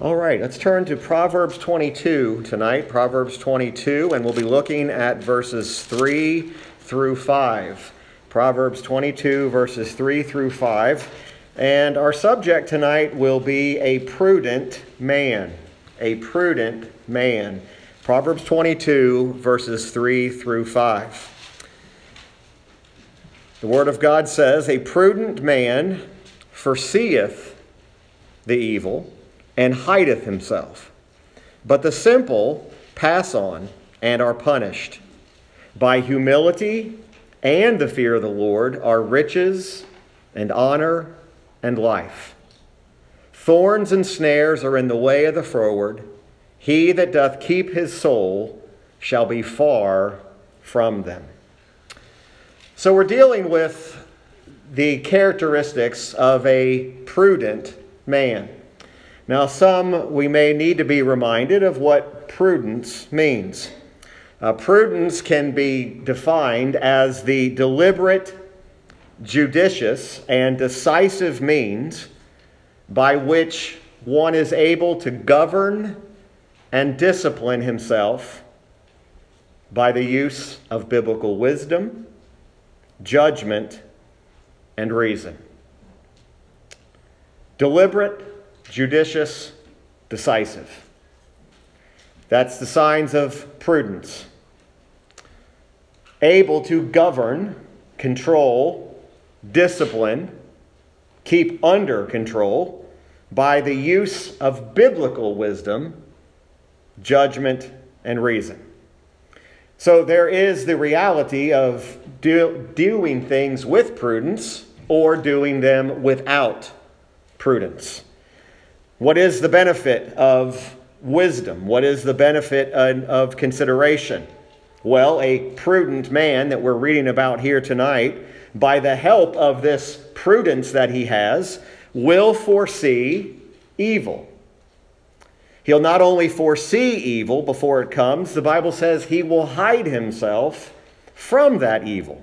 All right, let's turn to Proverbs 22 tonight. Proverbs 22, and we'll be looking at verses 3 through 5. Proverbs 22, verses 3 through 5. And our subject tonight will be a prudent man. A prudent man. Proverbs 22, verses 3 through 5. The Word of God says, A prudent man foreseeth the evil and hideth himself. But the simple pass on and are punished. By humility and the fear of the Lord are riches and honor and life. Thorns and snares are in the way of the froward. He that doth keep his soul shall be far from them. So we're dealing with the characteristics of a prudent man. Now, some we may need to be reminded of what prudence means. Uh, prudence can be defined as the deliberate, judicious, and decisive means by which one is able to govern and discipline himself by the use of biblical wisdom, judgment, and reason. Deliberate, judicious, decisive. That's the signs of prudence. Able to govern, control, discipline, keep under control by the use of biblical wisdom, judgment, and reason. So there is the reality of do, doing things with prudence or doing them without prudence. What is the benefit of wisdom? What is the benefit uh, of consideration? Well, a prudent man that we're reading about here tonight, by the help of this prudence that he has, will foresee evil. He'll not only foresee evil before it comes, the Bible says he will hide himself from that evil.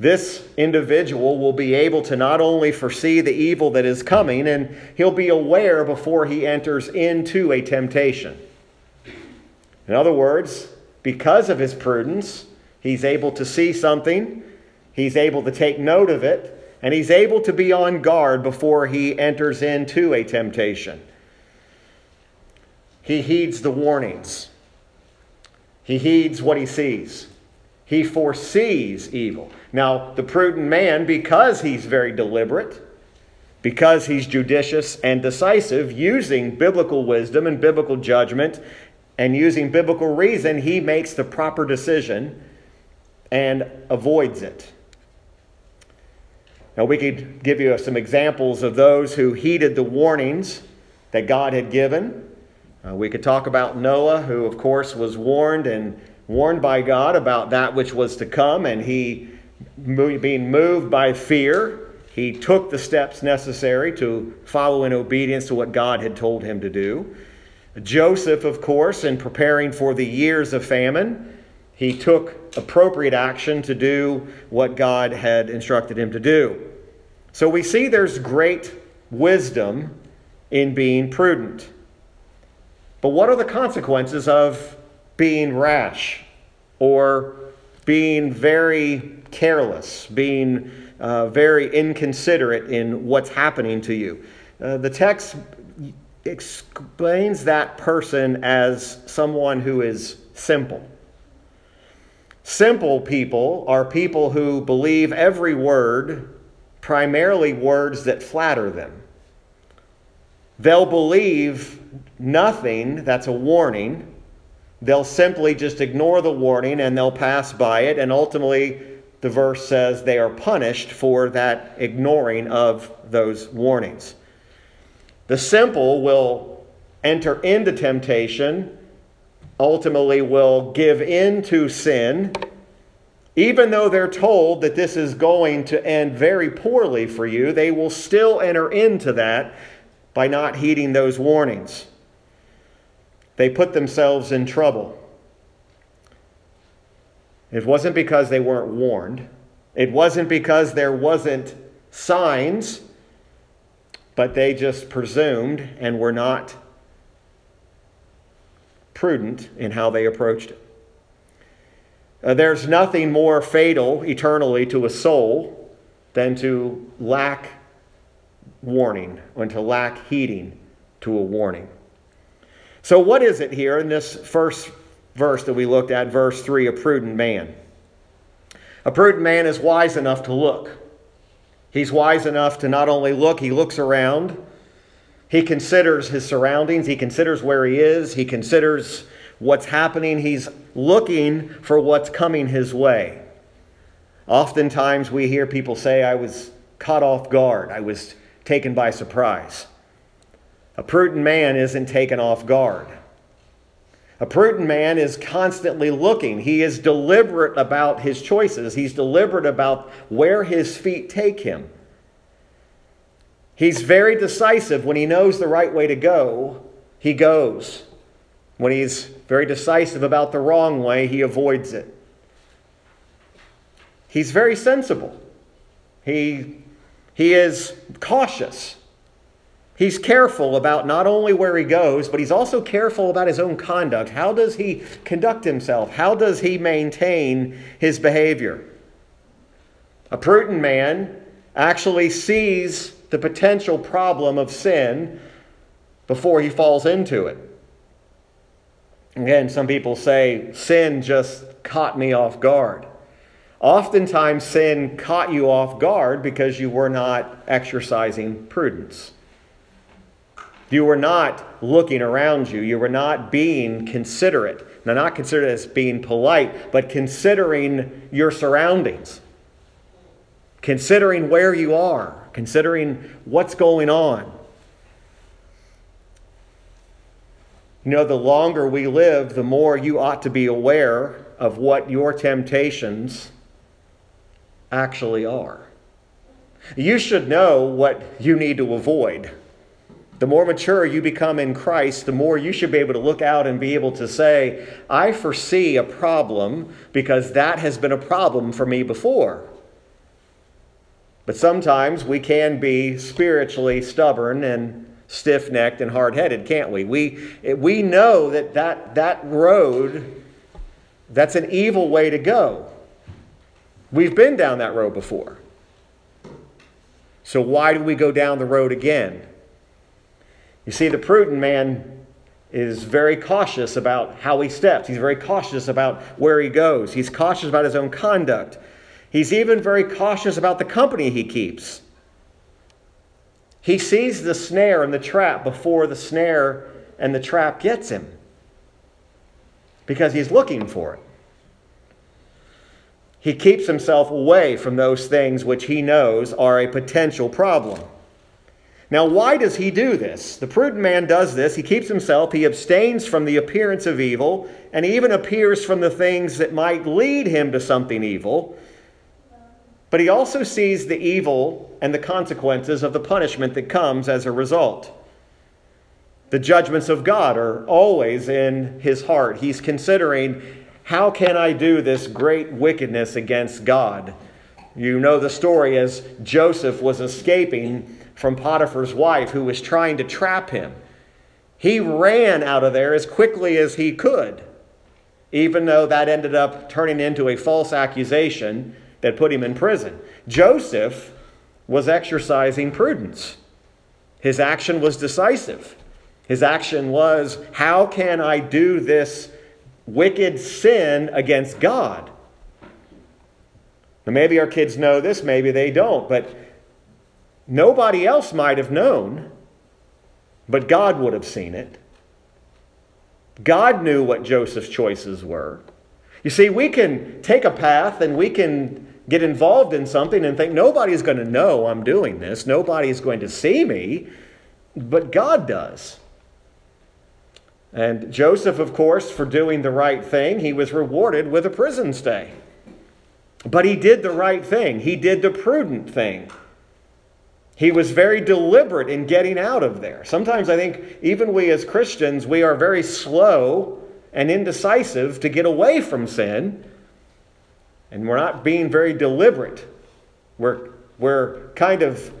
This individual will be able to not only foresee the evil that is coming, and he'll be aware before he enters into a temptation. In other words, because of his prudence, he's able to see something, he's able to take note of it, and he's able to be on guard before he enters into a temptation. He heeds the warnings, he heeds what he sees. He foresees evil. Now, the prudent man, because he's very deliberate, because he's judicious and decisive, using biblical wisdom and biblical judgment and using biblical reason, he makes the proper decision and avoids it. Now, we could give you some examples of those who heeded the warnings that God had given. Uh, we could talk about Noah, who, of course, was warned and warned by God about that which was to come, and he, being moved by fear, he took the steps necessary to follow in obedience to what God had told him to do. Joseph, of course, in preparing for the years of famine, he took appropriate action to do what God had instructed him to do. So we see there's great wisdom in being prudent. But what are the consequences of being rash or being very careless, being uh, very inconsiderate in what's happening to you. Uh, the text explains that person as someone who is simple. Simple people are people who believe every word, primarily words that flatter them. They'll believe nothing that's a warning They'll simply just ignore the warning and they'll pass by it, and ultimately, the verse says they are punished for that ignoring of those warnings. The simple will enter into temptation, ultimately, will give in to sin, even though they're told that this is going to end very poorly for you, they will still enter into that by not heeding those warnings. They put themselves in trouble. It wasn't because they weren't warned. It wasn't because there wasn't signs. but they just presumed and were not prudent in how they approached it. Uh, there's nothing more fatal eternally to a soul than to lack warning and to lack heeding to a warning. So, what is it here in this first verse that we looked at, verse 3, a prudent man? A prudent man is wise enough to look. He's wise enough to not only look, he looks around. He considers his surroundings, he considers where he is, he considers what's happening, he's looking for what's coming his way. Oftentimes we hear people say, I was caught off guard, I was taken by surprise. A prudent man isn't taken off guard. A prudent man is constantly looking. He is deliberate about his choices. He's deliberate about where his feet take him. He's very decisive when he knows the right way to go, he goes. When he's very decisive about the wrong way, he avoids it. He's very sensible. He, he is cautious. He's careful about not only where he goes, but he's also careful about his own conduct. How does he conduct himself? How does he maintain his behavior? A prudent man actually sees the potential problem of sin before he falls into it. Again, some people say sin just caught me off guard. Oftentimes, sin caught you off guard because you were not exercising prudence. You were not looking around you. You were not being considerate. Now, not considered as being polite, but considering your surroundings, considering where you are, considering what's going on. You know, the longer we live, the more you ought to be aware of what your temptations actually are. You should know what you need to avoid. The more mature you become in Christ, the more you should be able to look out and be able to say, I foresee a problem because that has been a problem for me before. But sometimes we can be spiritually stubborn and stiff necked and hard headed, can't we? We, we know that, that that road, that's an evil way to go. We've been down that road before. So why do we go down the road again? You see, the prudent man is very cautious about how he steps. He's very cautious about where he goes. He's cautious about his own conduct. He's even very cautious about the company he keeps. He sees the snare and the trap before the snare and the trap gets him because he's looking for it. He keeps himself away from those things which he knows are a potential problem. Now, why does he do this? The prudent man does this. He keeps himself, he abstains from the appearance of evil, and he even appears from the things that might lead him to something evil. But he also sees the evil and the consequences of the punishment that comes as a result. The judgments of God are always in his heart. He's considering, how can I do this great wickedness against God? You know the story as Joseph was escaping from Potiphar's wife who was trying to trap him. He ran out of there as quickly as he could, even though that ended up turning into a false accusation that put him in prison. Joseph was exercising prudence. His action was decisive. His action was, How can I do this wicked sin against God? Now, maybe our kids know this, maybe they don't, but nobody else might have known, but God would have seen it. God knew what Joseph's choices were. You see, we can take a path and we can get involved in something and think nobody's going to know I'm doing this, nobody's going to see me, but God does. And Joseph, of course, for doing the right thing, he was rewarded with a prison stay. But he did the right thing, he did the prudent thing. He was very deliberate in getting out of there. Sometimes I think even we as Christians, we are very slow and indecisive to get away from sin and we're not being very deliberate. We're, we're kind of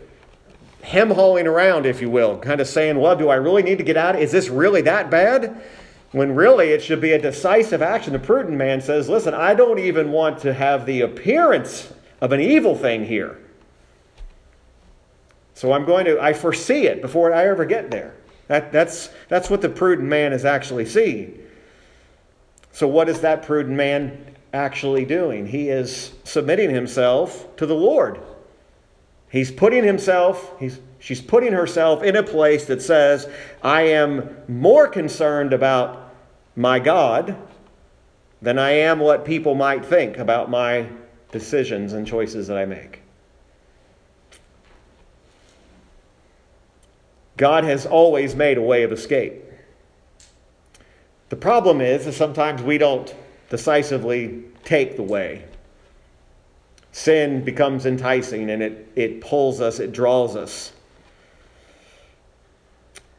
hem hauling around, if you will, kind of saying, well, do I really need to get out? Is this really that bad? When really it should be a decisive action. The prudent man says, listen, I don't even want to have the appearance of an evil thing here. So I'm going to, I foresee it before I ever get there. That, that's, that's what the prudent man is actually seeing. So, what is that prudent man actually doing? He is submitting himself to the Lord. He's putting himself, he's, she's putting herself in a place that says, I am more concerned about my God than I am what people might think about my decisions and choices that I make. God has always made a way of escape. The problem is that sometimes we don't decisively take the way. Sin becomes enticing and it, it pulls us, it draws us.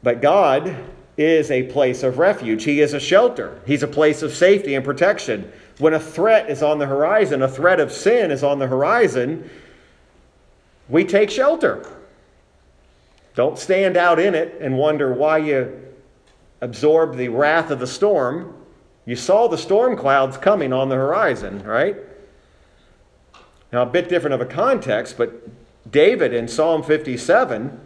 But God is a place of refuge. He is a shelter. He's a place of safety and protection. When a threat is on the horizon, a threat of sin is on the horizon, we take shelter. Don't stand out in it and wonder why you absorb the wrath of the storm. You saw the storm clouds coming on the horizon, right? Now, a bit different of a context, but David in Psalm 57,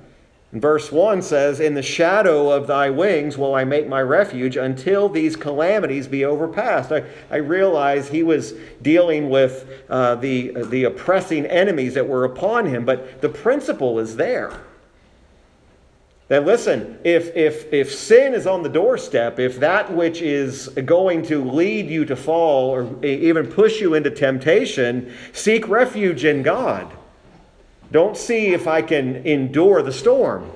verse 1 says, In the shadow of thy wings will I make my refuge until these calamities be overpassed. I, I realize he was dealing with uh, the, the oppressing enemies that were upon him, but the principle is there. That listen, if, if, if sin is on the doorstep, if that which is going to lead you to fall or even push you into temptation, seek refuge in God. Don't see if I can endure the storm.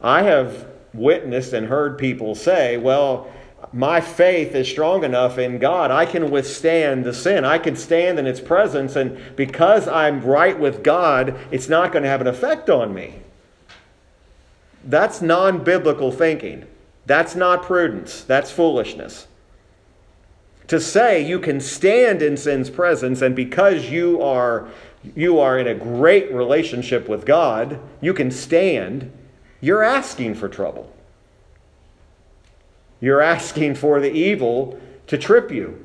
I have witnessed and heard people say, well, my faith is strong enough in God, I can withstand the sin. I can stand in its presence, and because I'm right with God, it's not going to have an effect on me. That's non biblical thinking. That's not prudence. That's foolishness. To say you can stand in sin's presence and because you are, you are in a great relationship with God, you can stand, you're asking for trouble. You're asking for the evil to trip you.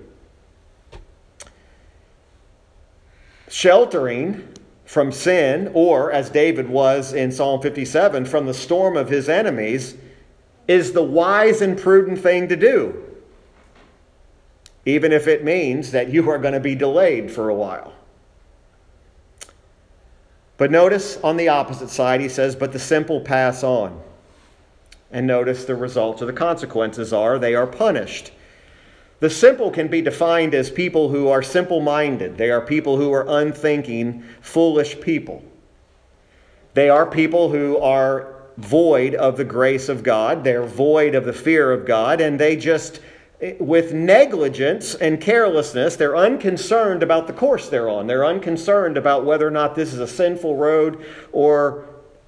Sheltering from sin, or as David was in Psalm 57, from the storm of his enemies, is the wise and prudent thing to do, even if it means that you are going to be delayed for a while. But notice on the opposite side, he says, But the simple pass on. And notice the results or the consequences are they are punished. The simple can be defined as people who are simple minded. They are people who are unthinking, foolish people. They are people who are void of the grace of God. They're void of the fear of God, and they just, eh, with negligence and carelessness, they're unconcerned about the course they're on. They're unconcerned about whether or not this is a sinful road or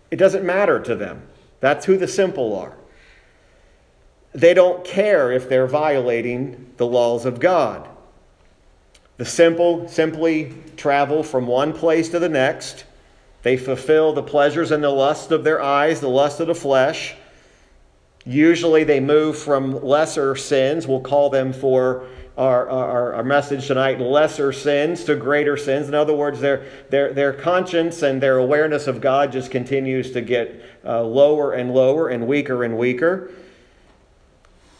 it doesn't matter to them. That's who the simple are. They don't care if they're violating the laws of God. The simple simply travel from one place to the next. They fulfill the pleasures and the lust of their eyes, the lust of the flesh. Usually they move from lesser sins. We'll call them for our, our, our, message tonight lesser sins to greater sins. In other words, their, their, their conscience and their awareness of God just continues to get uh, lower and lower and weaker and weaker.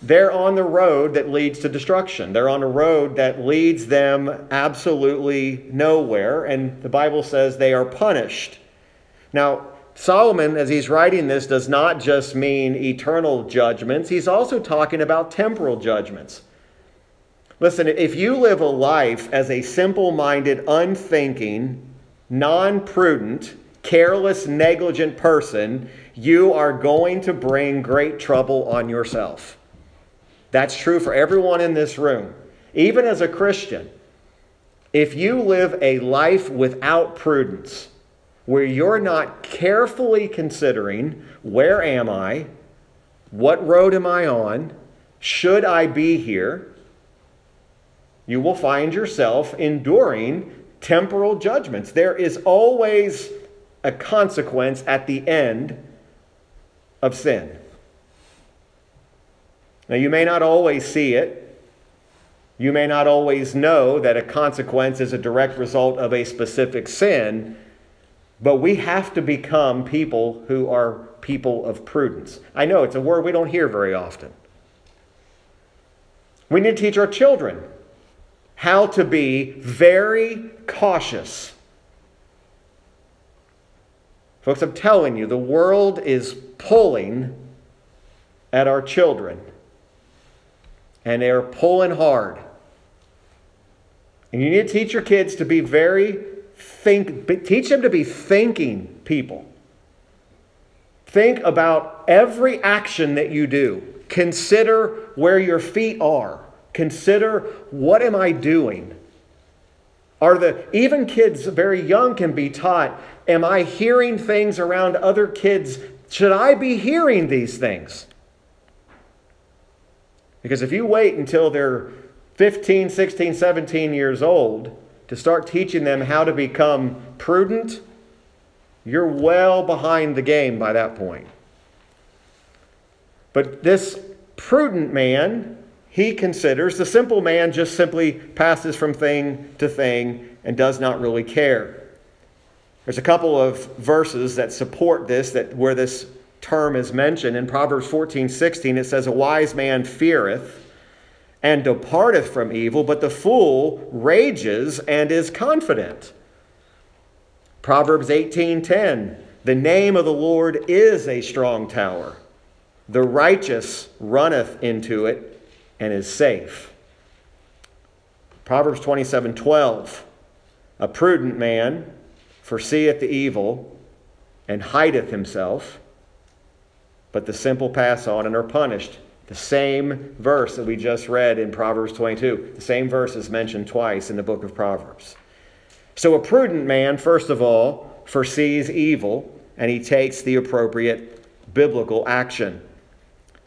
They're on the road that leads to destruction. They're on a road that leads them absolutely nowhere. And the Bible says they are punished. Now, Solomon, as he's writing this, does not just mean eternal judgments, he's also talking about temporal judgments. Listen, if you live a life as a simple minded, unthinking, non prudent, careless, negligent person, you are going to bring great trouble on yourself. That's true for everyone in this room. Even as a Christian, if you live a life without prudence, where you're not carefully considering where am I? What road am I on? Should I be here? You will find yourself enduring temporal judgments. There is always a consequence at the end of sin. Now, you may not always see it. You may not always know that a consequence is a direct result of a specific sin, but we have to become people who are people of prudence. I know it's a word we don't hear very often. We need to teach our children how to be very cautious. Folks, I'm telling you, the world is pulling at our children, and they're pulling hard. And you need to teach your kids to be very think teach them to be thinking people. Think about every action that you do. Consider where your feet are. Consider what am I doing? Are the even kids very young can be taught, am I hearing things around other kids? Should I be hearing these things? Because if you wait until they're 15, 16, 17 years old to start teaching them how to become prudent, you're well behind the game by that point. But this prudent man, he considers the simple man just simply passes from thing to thing and does not really care. There's a couple of verses that support this, that where this term is mentioned. In Proverbs 14, 16, it says, A wise man feareth and departeth from evil, but the fool rages and is confident. Proverbs 18:10 The name of the Lord is a strong tower. The righteous runneth into it and is safe. Proverbs 27:12 A prudent man foreseeth the evil and hideth himself, but the simple pass on and are punished. The same verse that we just read in Proverbs 22. The same verse is mentioned twice in the book of Proverbs. So, a prudent man, first of all, foresees evil and he takes the appropriate biblical action.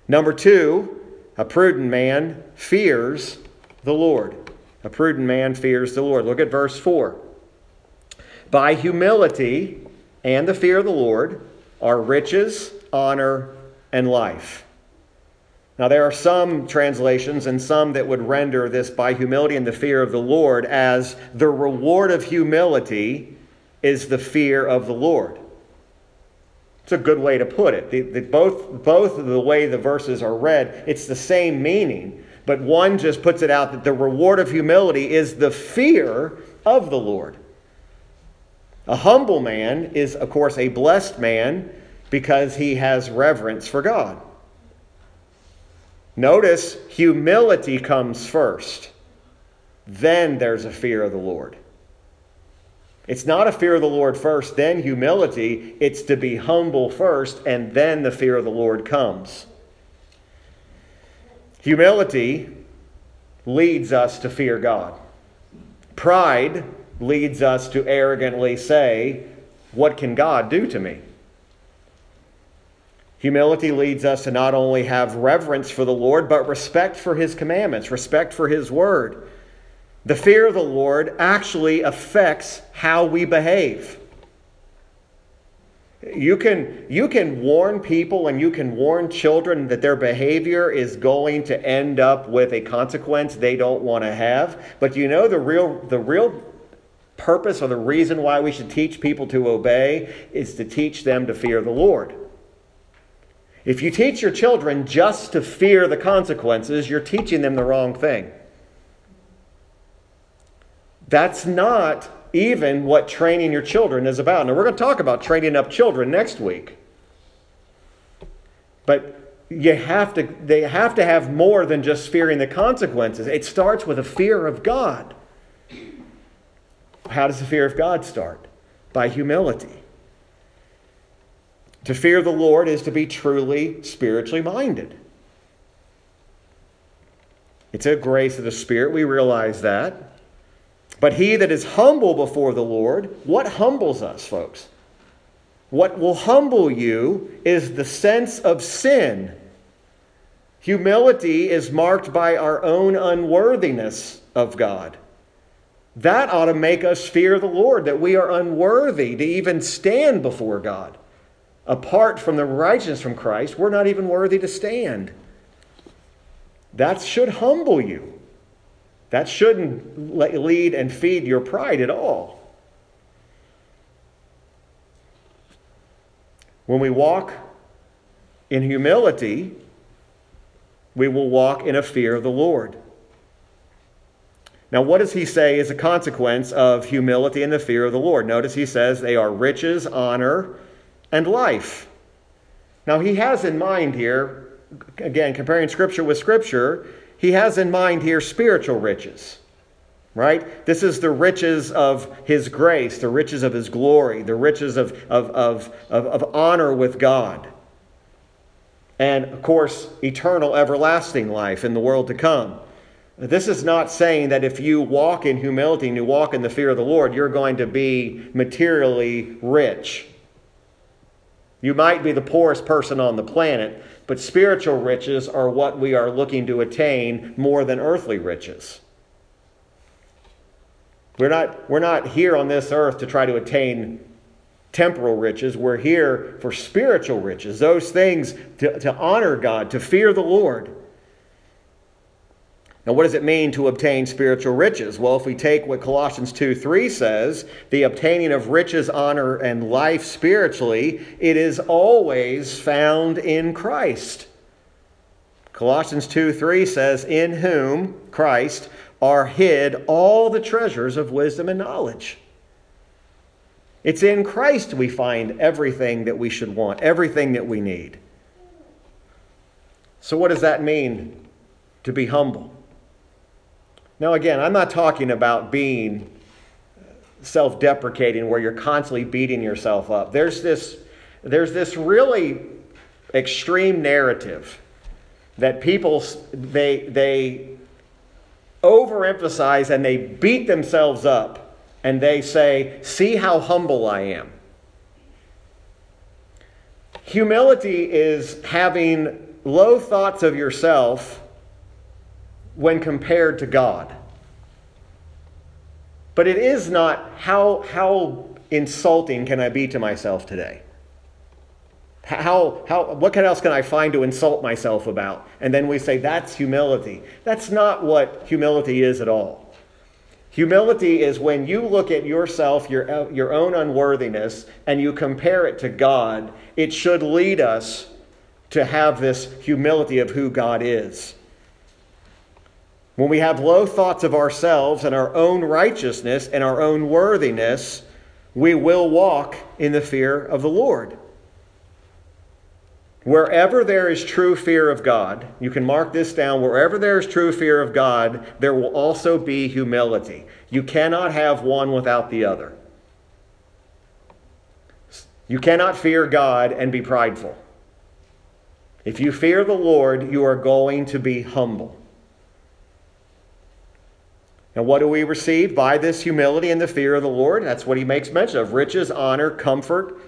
Number two, a prudent man fears the Lord. A prudent man fears the Lord. Look at verse 4. By humility and the fear of the Lord are riches, honor, and life. Now, there are some translations and some that would render this by humility and the fear of the Lord as the reward of humility is the fear of the Lord. It's a good way to put it. The, the, both, both of the way the verses are read, it's the same meaning, but one just puts it out that the reward of humility is the fear of the Lord. A humble man is, of course, a blessed man because he has reverence for God. Notice humility comes first. Then there's a fear of the Lord. It's not a fear of the Lord first, then humility. It's to be humble first, and then the fear of the Lord comes. Humility leads us to fear God. Pride leads us to arrogantly say, What can God do to me? Humility leads us to not only have reverence for the Lord, but respect for his commandments, respect for his word. The fear of the Lord actually affects how we behave. You can, you can warn people and you can warn children that their behavior is going to end up with a consequence they don't want to have. But you know the real, the real purpose or the reason why we should teach people to obey is to teach them to fear the Lord. If you teach your children just to fear the consequences, you're teaching them the wrong thing. That's not even what training your children is about. Now, we're going to talk about training up children next week. But you have to, they have to have more than just fearing the consequences. It starts with a fear of God. How does the fear of God start? By humility. To fear the Lord is to be truly spiritually minded. It's a grace of the Spirit. We realize that. But he that is humble before the Lord, what humbles us, folks? What will humble you is the sense of sin. Humility is marked by our own unworthiness of God. That ought to make us fear the Lord, that we are unworthy to even stand before God. Apart from the righteousness from Christ, we're not even worthy to stand. That should humble you. That shouldn't lead and feed your pride at all. When we walk in humility, we will walk in a fear of the Lord. Now, what does he say is a consequence of humility and the fear of the Lord? Notice he says they are riches, honor, and life. Now, he has in mind here, again, comparing Scripture with Scripture, he has in mind here spiritual riches, right? This is the riches of his grace, the riches of his glory, the riches of, of, of, of, of honor with God. And, of course, eternal, everlasting life in the world to come. This is not saying that if you walk in humility and you walk in the fear of the Lord, you're going to be materially rich. You might be the poorest person on the planet, but spiritual riches are what we are looking to attain more than earthly riches. We're not, we're not here on this earth to try to attain temporal riches. We're here for spiritual riches, those things to, to honor God, to fear the Lord. Now, what does it mean to obtain spiritual riches? Well, if we take what Colossians 2 3 says, the obtaining of riches, honor, and life spiritually, it is always found in Christ. Colossians 2 3 says, In whom, Christ, are hid all the treasures of wisdom and knowledge. It's in Christ we find everything that we should want, everything that we need. So, what does that mean to be humble? Now, again, I'm not talking about being self deprecating where you're constantly beating yourself up. There's this, there's this really extreme narrative that people they, they overemphasize and they beat themselves up and they say, See how humble I am. Humility is having low thoughts of yourself when compared to God. But it is not how, how insulting can I be to myself today? How, how, what else can I find to insult myself about? And then we say, that's humility. That's not what humility is at all. Humility is when you look at yourself, your, your own unworthiness, and you compare it to God, it should lead us to have this humility of who God is. When we have low thoughts of ourselves and our own righteousness and our own worthiness, we will walk in the fear of the Lord. Wherever there is true fear of God, you can mark this down. Wherever there is true fear of God, there will also be humility. You cannot have one without the other. You cannot fear God and be prideful. If you fear the Lord, you are going to be humble. And what do we receive by this humility and the fear of the Lord? That's what he makes mention of riches, honor, comfort.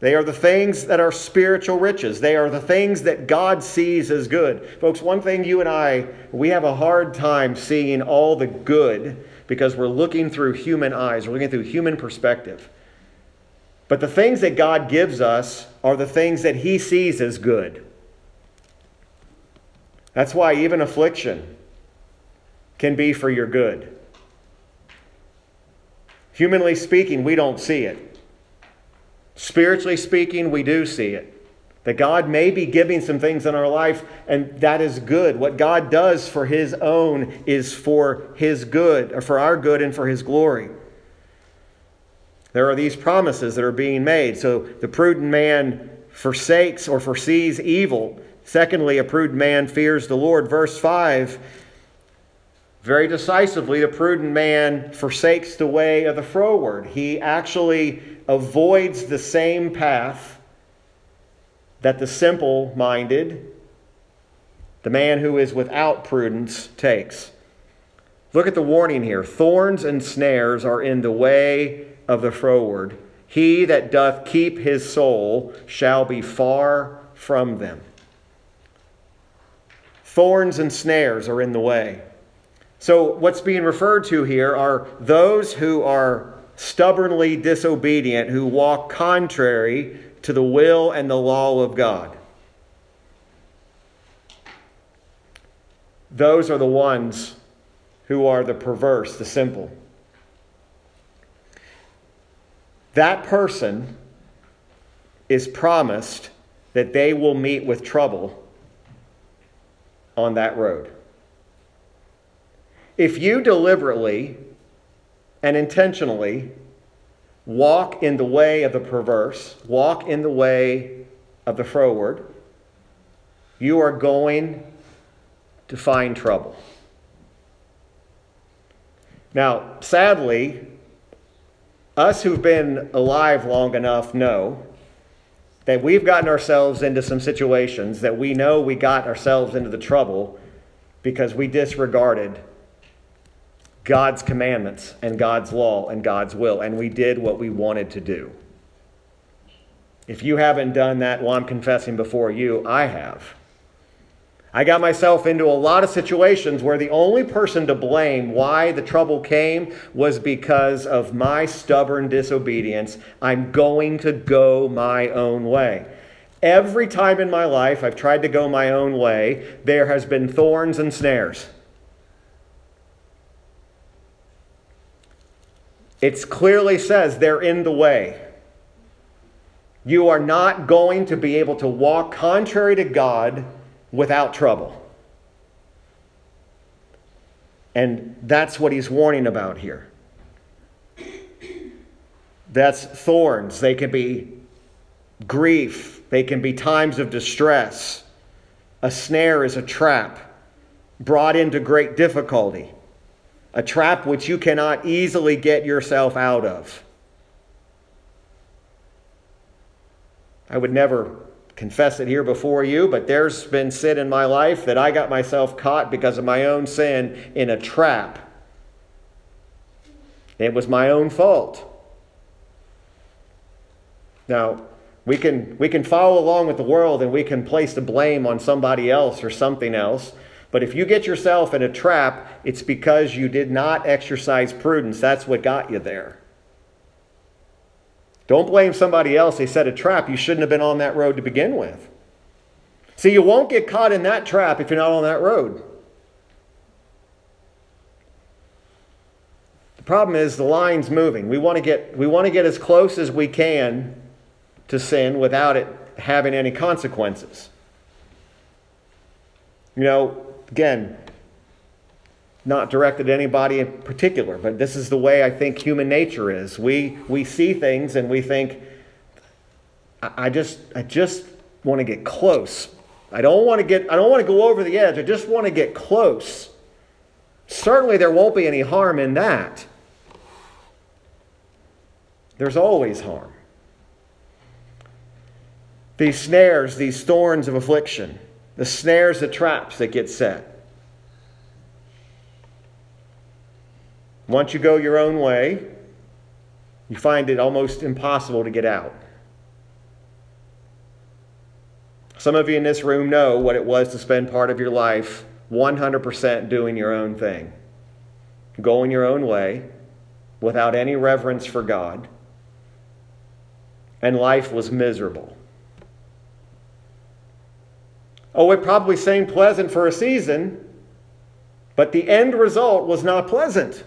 They are the things that are spiritual riches. They are the things that God sees as good. Folks, one thing you and I, we have a hard time seeing all the good because we're looking through human eyes, we're looking through human perspective. But the things that God gives us are the things that He sees as good. That's why even affliction, can be for your good. Humanly speaking, we don't see it. Spiritually speaking, we do see it. That God may be giving some things in our life, and that is good. What God does for His own is for His good, or for our good and for His glory. There are these promises that are being made. So the prudent man forsakes or foresees evil. Secondly, a prudent man fears the Lord. Verse 5 very decisively, the prudent man forsakes the way of the froward. He actually avoids the same path that the simple minded, the man who is without prudence, takes. Look at the warning here thorns and snares are in the way of the froward. He that doth keep his soul shall be far from them. Thorns and snares are in the way. So, what's being referred to here are those who are stubbornly disobedient, who walk contrary to the will and the law of God. Those are the ones who are the perverse, the simple. That person is promised that they will meet with trouble on that road. If you deliberately and intentionally walk in the way of the perverse, walk in the way of the froward, you are going to find trouble. Now, sadly, us who've been alive long enough know that we've gotten ourselves into some situations that we know we got ourselves into the trouble because we disregarded God's commandments and God's law and God's will, and we did what we wanted to do. If you haven't done that, well, I'm confessing before you, I have. I got myself into a lot of situations where the only person to blame why the trouble came was because of my stubborn disobedience. I'm going to go my own way. Every time in my life I've tried to go my own way, there has been thorns and snares. It clearly says they're in the way. You are not going to be able to walk contrary to God without trouble. And that's what he's warning about here. That's thorns. They can be grief, they can be times of distress. A snare is a trap brought into great difficulty, a trap which you cannot easily get yourself out of. I would never confess it here before you, but there's been sin in my life that I got myself caught because of my own sin in a trap. It was my own fault. Now, we can, we can follow along with the world and we can place the blame on somebody else or something else. But if you get yourself in a trap, it's because you did not exercise prudence. That's what got you there. Don't blame somebody else. They set a trap. You shouldn't have been on that road to begin with. See, you won't get caught in that trap if you're not on that road. The problem is the line's moving. We want to get, we want to get as close as we can to sin without it having any consequences. You know, again, not directed at anybody in particular, but this is the way I think human nature is. We, we see things and we think, I just, I just want to get close. I don't want to get, I don't want to go over the edge. I just want to get close. Certainly there won't be any harm in that. There's always harm. These snares, these thorns of affliction, the snares, the traps that get set. Once you go your own way, you find it almost impossible to get out. Some of you in this room know what it was to spend part of your life 100% doing your own thing, going your own way without any reverence for God, and life was miserable. Oh, it probably seemed pleasant for a season, but the end result was not pleasant.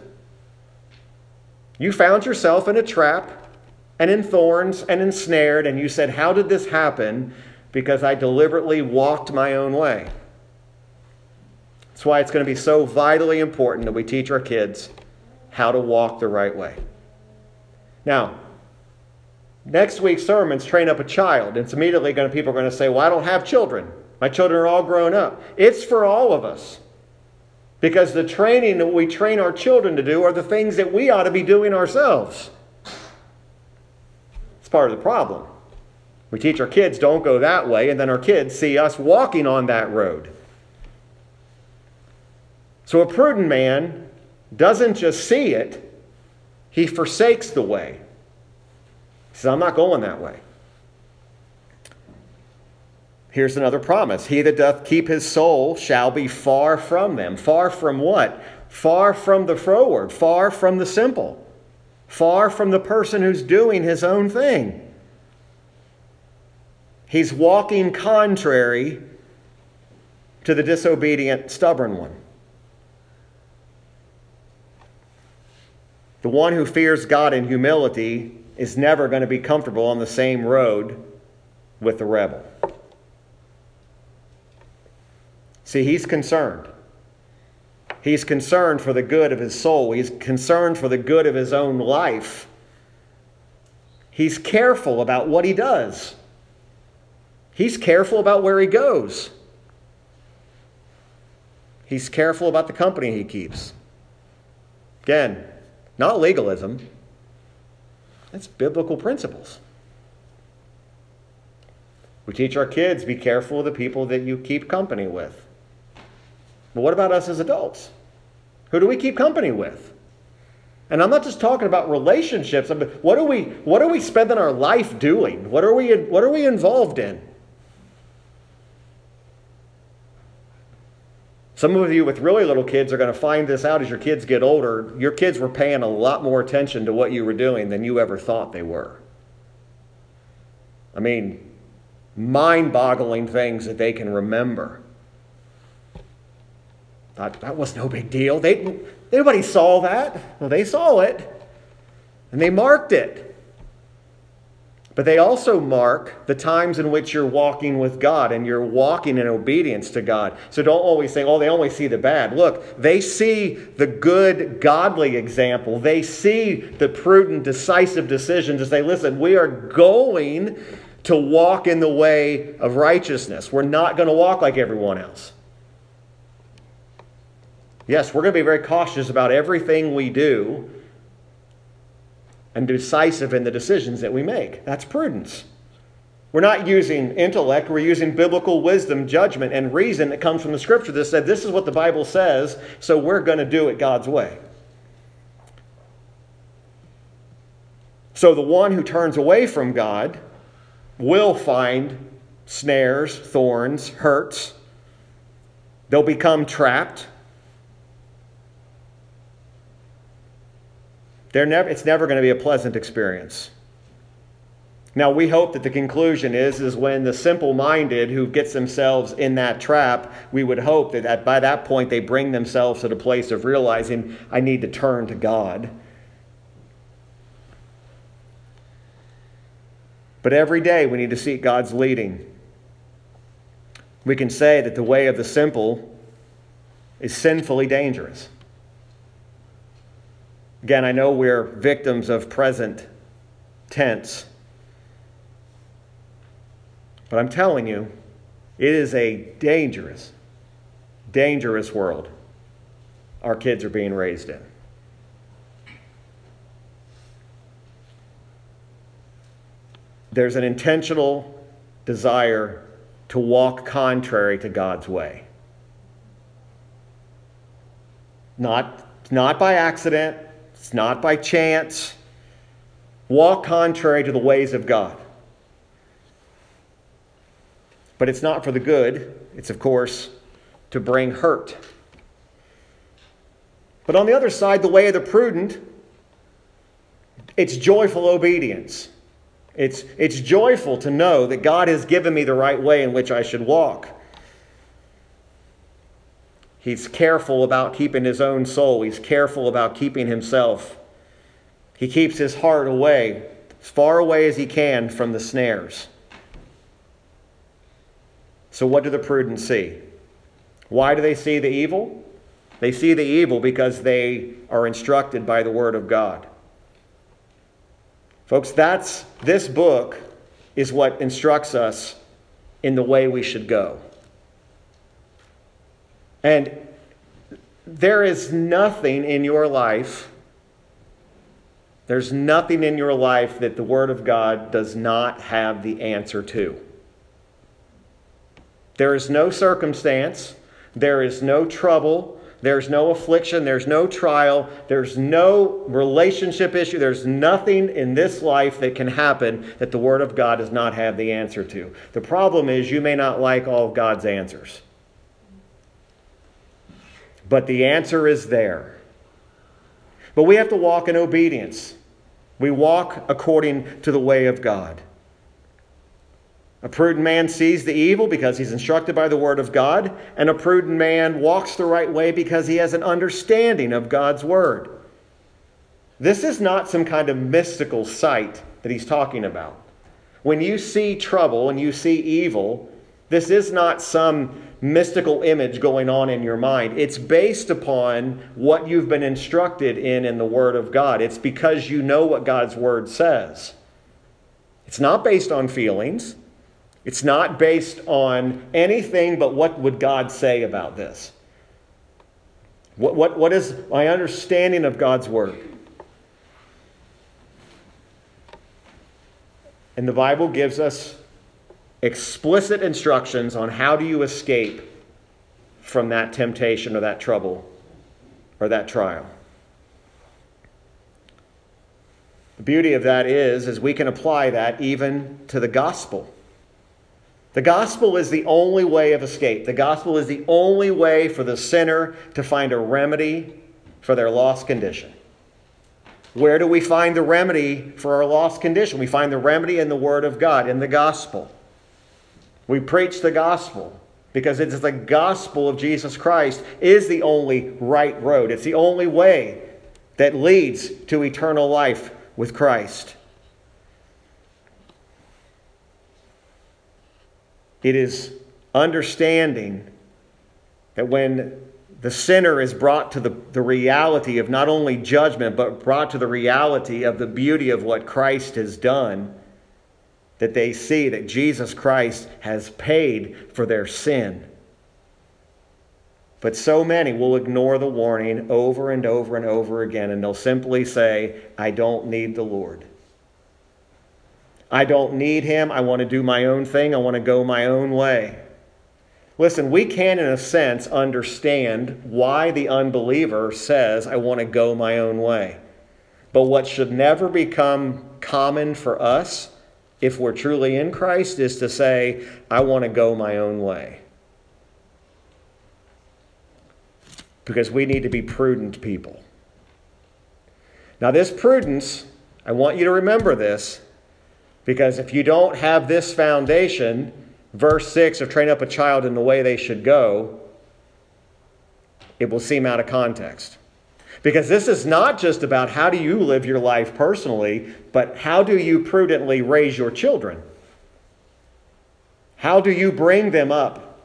You found yourself in a trap and in thorns and ensnared, and you said, How did this happen? Because I deliberately walked my own way. That's why it's going to be so vitally important that we teach our kids how to walk the right way. Now, next week's sermons train up a child. It's immediately going to people are going to say, "Well, I don't have children. My children are all grown up." It's for all of us. Because the training that we train our children to do are the things that we ought to be doing ourselves. It's part of the problem. We teach our kids don't go that way, and then our kids see us walking on that road. So a prudent man doesn't just see it, he forsakes the way. He says, I'm not going that way. Here's another promise He that doth keep his soul shall be far from them. Far from what? far from the froward, far from the simple, far from the person who's doing his own thing. He's walking contrary to the disobedient, stubborn one. The one who fears God in humility is never going to be comfortable on the same road with the rebel. See, he's concerned. He's concerned for the good of his soul. He's concerned for the good of his own life. He's careful about what he does. He's careful about where he goes. He's careful about the company he keeps. Again, not legalism, it's biblical principles. We teach our kids be careful of the people that you keep company with. But what about us as adults? Who do we keep company with? And I'm not just talking about relationships. I mean, what are we what are we spending our life doing? What are we what are we involved in? Some of you with really little kids are going to find this out as your kids get older. Your kids were paying a lot more attention to what you were doing than you ever thought they were. I mean, mind boggling things that they can remember. Thought that was no big deal. They, everybody saw that. Well, they saw it and they marked it. But they also mark the times in which you're walking with God and you're walking in obedience to God. So don't always say, oh, they only see the bad. Look, they see the good, godly example. They see the prudent, decisive decisions as they listen. We are going to walk in the way of righteousness. We're not going to walk like everyone else. Yes, we're going to be very cautious about everything we do and decisive in the decisions that we make. That's prudence. We're not using intellect, we're using biblical wisdom, judgment, and reason that comes from the scripture that said, This is what the Bible says, so we're going to do it God's way. So the one who turns away from God will find snares, thorns, hurts. They'll become trapped. They're never, it's never going to be a pleasant experience. Now, we hope that the conclusion is, is when the simple minded who gets themselves in that trap, we would hope that at, by that point they bring themselves to the place of realizing, I need to turn to God. But every day we need to seek God's leading. We can say that the way of the simple is sinfully dangerous. Again, I know we're victims of present tense. But I'm telling you, it is a dangerous, dangerous world our kids are being raised in. There's an intentional desire to walk contrary to God's way. Not, not by accident, it's not by chance. Walk contrary to the ways of God. But it's not for the good, it's, of course, to bring hurt. But on the other side, the way of the prudent, it's joyful obedience. It's, it's joyful to know that God has given me the right way in which I should walk. He's careful about keeping his own soul. He's careful about keeping himself. He keeps his heart away, as far away as he can from the snares. So, what do the prudent see? Why do they see the evil? They see the evil because they are instructed by the Word of God. Folks, that's this book is what instructs us in the way we should go. And there is nothing in your life, there's nothing in your life that the Word of God does not have the answer to. There is no circumstance, there is no trouble, there's no affliction, there's no trial, there's no relationship issue, there's nothing in this life that can happen that the Word of God does not have the answer to. The problem is you may not like all of God's answers. But the answer is there. But we have to walk in obedience. We walk according to the way of God. A prudent man sees the evil because he's instructed by the word of God, and a prudent man walks the right way because he has an understanding of God's word. This is not some kind of mystical sight that he's talking about. When you see trouble and you see evil, this is not some mystical image going on in your mind. It's based upon what you've been instructed in in the Word of God. It's because you know what God's Word says. It's not based on feelings. It's not based on anything but what would God say about this. What, what, what is my understanding of God's Word? And the Bible gives us explicit instructions on how do you escape from that temptation or that trouble or that trial. The beauty of that is is we can apply that even to the gospel. The gospel is the only way of escape. The gospel is the only way for the sinner to find a remedy for their lost condition. Where do we find the remedy for our lost condition? We find the remedy in the Word of God, in the gospel. We preach the gospel because it is the gospel of Jesus Christ is the only right road. It's the only way that leads to eternal life with Christ. It is understanding that when the sinner is brought to the, the reality of not only judgment, but brought to the reality of the beauty of what Christ has done, that they see that Jesus Christ has paid for their sin. But so many will ignore the warning over and over and over again, and they'll simply say, I don't need the Lord. I don't need him. I want to do my own thing. I want to go my own way. Listen, we can, in a sense, understand why the unbeliever says, I want to go my own way. But what should never become common for us, if we're truly in Christ, is to say, I want to go my own way. Because we need to be prudent people. Now, this prudence, I want you to remember this because if you don't have this foundation, verse 6 of train up a child in the way they should go, it will seem out of context. Because this is not just about how do you live your life personally, but how do you prudently raise your children? How do you bring them up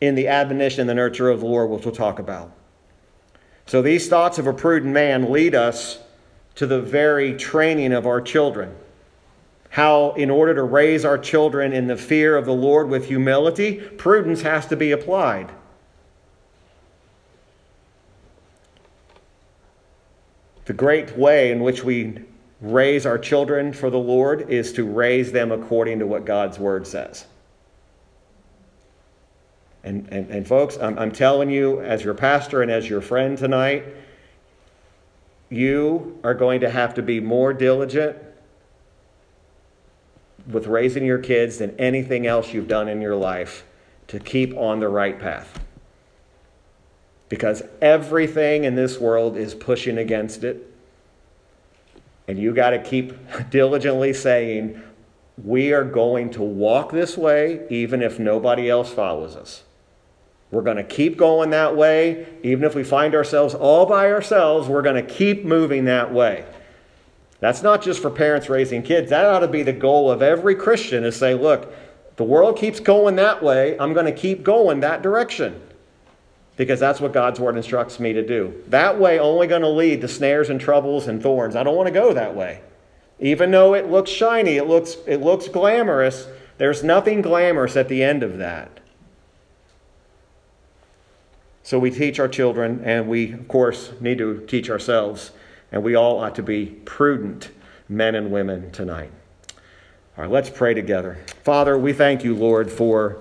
in the admonition and the nurture of the Lord, which we'll talk about? So these thoughts of a prudent man lead us to the very training of our children how, in order to raise our children in the fear of the Lord with humility, prudence has to be applied. The great way in which we raise our children for the Lord is to raise them according to what God's Word says. And, and, and folks, I'm, I'm telling you, as your pastor and as your friend tonight, you are going to have to be more diligent with raising your kids than anything else you've done in your life to keep on the right path. Because everything in this world is pushing against it. And you got to keep diligently saying, we are going to walk this way even if nobody else follows us. We're going to keep going that way. Even if we find ourselves all by ourselves, we're going to keep moving that way. That's not just for parents raising kids. That ought to be the goal of every Christian is say, look, the world keeps going that way. I'm going to keep going that direction because that's what God's word instructs me to do. That way only going to lead to snares and troubles and thorns. I don't want to go that way. Even though it looks shiny, it looks it looks glamorous, there's nothing glamorous at the end of that. So we teach our children and we of course need to teach ourselves and we all ought to be prudent men and women tonight. All right, let's pray together. Father, we thank you, Lord, for